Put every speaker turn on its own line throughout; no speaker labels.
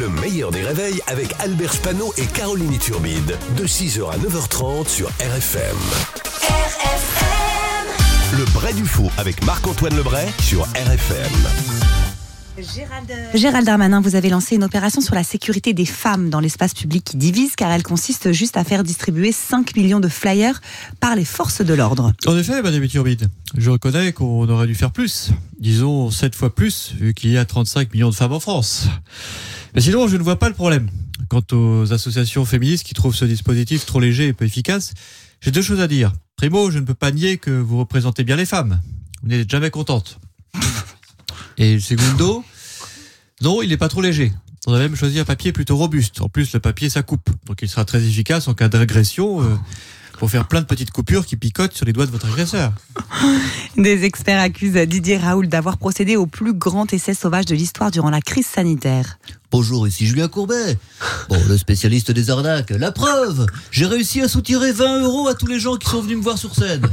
Le meilleur des réveils avec Albert Spano et Caroline Turbide. De 6h à 9h30 sur RFM. RFM. Le Bray du Faux avec Marc-Antoine Lebray sur RFM.
Gérald, Darmanin, vous avez lancé une opération sur la sécurité des femmes dans l'espace public qui divise, car elle consiste juste à faire distribuer 5 millions de flyers par les forces de l'ordre.
En effet, Madame Turbide, je reconnais qu'on aurait dû faire plus. Disons 7 fois plus, vu qu'il y a 35 millions de femmes en France. Mais sinon, je ne vois pas le problème. Quant aux associations féministes qui trouvent ce dispositif trop léger et peu efficace, j'ai deux choses à dire. Primo, je ne peux pas nier que vous représentez bien les femmes. Vous n'êtes jamais contente. Et segundo, non, il n'est pas trop léger. On a même choisi un papier plutôt robuste. En plus, le papier, ça coupe. Donc il sera très efficace en cas d'agression. Euh, pour faire plein de petites coupures qui picotent sur les doigts de votre agresseur.
Des experts accusent Didier Raoul d'avoir procédé au plus grand essai sauvage de l'histoire durant la crise sanitaire.
Bonjour, ici Julien Courbet. Bon, le spécialiste des arnaques. La preuve J'ai réussi à soutirer 20 euros à tous les gens qui sont venus me voir sur scène.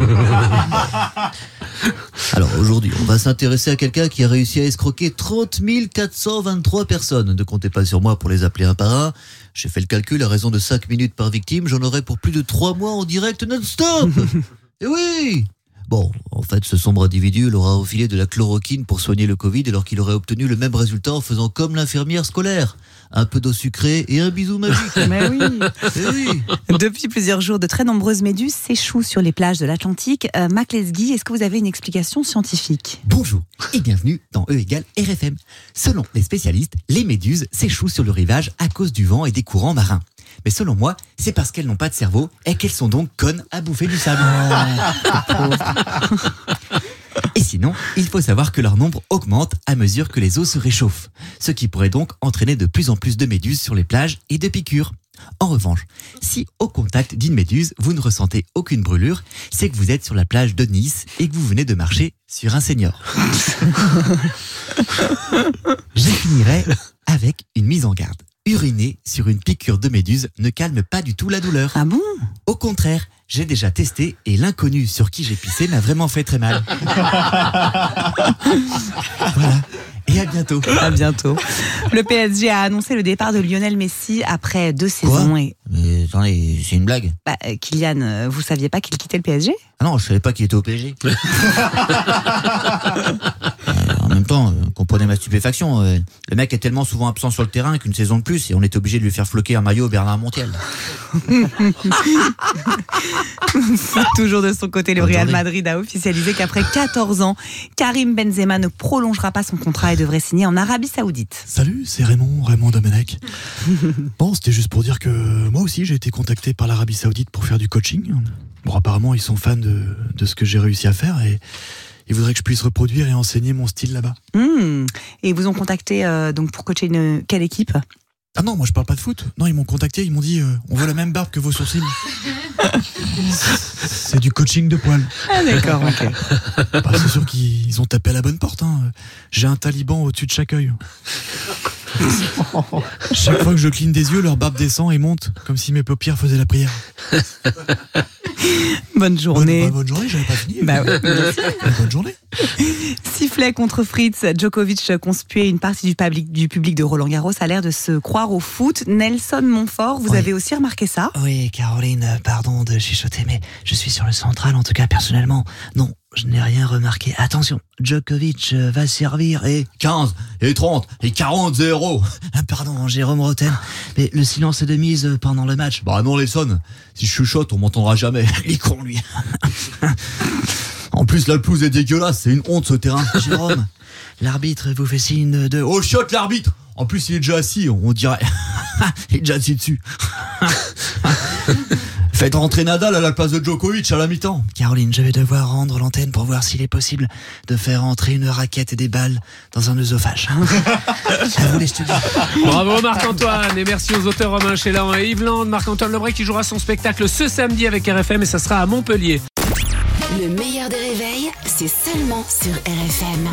Alors aujourd'hui, on va s'intéresser à quelqu'un qui a réussi à escroquer 30 423 personnes. Ne comptez pas sur moi pour les appeler un par un. J'ai fait le calcul à raison de 5 minutes par victime. J'en aurai pour plus de 3 mois en direct non-stop. Et oui Bon, en fait, ce sombre individu l'aura refilé de la chloroquine pour soigner le Covid alors qu'il aurait obtenu le même résultat en faisant comme l'infirmière scolaire. Un peu d'eau sucrée et un bisou magique.
Mais oui. Eh oui. Depuis plusieurs jours, de très nombreuses méduses s'échouent sur les plages de l'Atlantique. Euh, Mac est-ce que vous avez une explication scientifique?
Bonjour et bienvenue dans E égale RFM. Selon les spécialistes, les méduses s'échouent sur le rivage à cause du vent et des courants marins. Mais selon moi, c'est parce qu'elles n'ont pas de cerveau et qu'elles sont donc connes à bouffer du sable. et sinon, il faut savoir que leur nombre augmente à mesure que les eaux se réchauffent, ce qui pourrait donc entraîner de plus en plus de méduses sur les plages et de piqûres. En revanche, si au contact d'une méduse, vous ne ressentez aucune brûlure, c'est que vous êtes sur la plage de Nice et que vous venez de marcher sur un seigneur. Je finirai avec une mise en garde sur une piqûre de méduse ne calme pas du tout la douleur.
Ah bon?
Au contraire, j'ai déjà testé et l'inconnu sur qui j'ai pissé m'a vraiment fait très mal. voilà. Et à bientôt.
À bientôt. Le PSG a annoncé le départ de Lionel Messi après deux saisons.
Et... Mais attendez, c'est une blague?
Bah, euh, Kylian, euh, vous saviez pas qu'il quittait le PSG
Ah non, je savais pas qu'il était au PSG. en même temps, euh, comprenez ma stupéfaction. le mec est tellement souvent absent sur le terrain qu'une saison de plus et on est obligé de lui faire floquer un maillot Bernard Montiel.
Toujours de son côté, le Real Madrid a officialisé qu'après 14 ans, Karim Benzema ne prolongera pas son contrat et devrait signer en Arabie Saoudite.
Salut, c'est Raymond, Raymond Domenech. bon, c'était juste pour dire que moi aussi j'ai été contacté par l'Arabie Saoudite pour faire du coaching. Bon, apparemment ils sont fans de, ce que j'ai réussi à faire et ils voudraient que je puisse reproduire et enseigner mon style là-bas.
Hmm. Et ils vous ont contacté euh, donc pour coacher une, quelle équipe?
Ah non, moi je parle pas de foot. Non, ils m'ont contacté, ils m'ont dit euh, on veut la même barbe que vos sourcils. c'est du coaching de poil.
Ah d'accord, ok.
Bah, c'est sûr qu'ils ont tapé à la bonne porte. Hein. J'ai un taliban au-dessus de chaque œil. Chaque fois que je cligne des yeux, leur barbe descend et monte, comme si mes paupières faisaient la prière.
Bonne journée.
Bonne, journée, j'avais pas fini.
Bah
bonne journée.
Sifflet contre Fritz, Djokovic conspué une partie du public, du public de Roland Garros a l'air de se croire au foot. Nelson Montfort, vous avez aussi remarqué ça?
Oui, Caroline, pardon de chuchoter, mais je suis sur le central, en tout cas personnellement. Non, je n'ai rien remarqué. Attention, Djokovic euh, va servir et 15 et 30 et 40 0. Pardon, Jérôme Roten, mais le silence est de mise pendant le match.
Bah non, les sonnes. Si je chuchote, on m'entendra jamais.
Il est con, lui.
En plus, la pelouse est dégueulasse, c'est une honte ce terrain.
Jérôme, l'arbitre vous fait signe de...
Oh, shot l'arbitre En plus, il est déjà assis, on dirait...
il est déjà assis dessus.
Faites rentrer Nadal à la place de Djokovic à la mi-temps.
Caroline, je vais devoir rendre l'antenne pour voir s'il est possible de faire entrer une raquette et des balles dans un œsophage.
Bravo Marc-Antoine et merci aux auteurs Romain Chélan et Yves Land. Marc-Antoine Lebray qui jouera son spectacle ce samedi avec RFM et ça sera à Montpellier.
Le meilleur des réveils, c'est seulement sur RFM.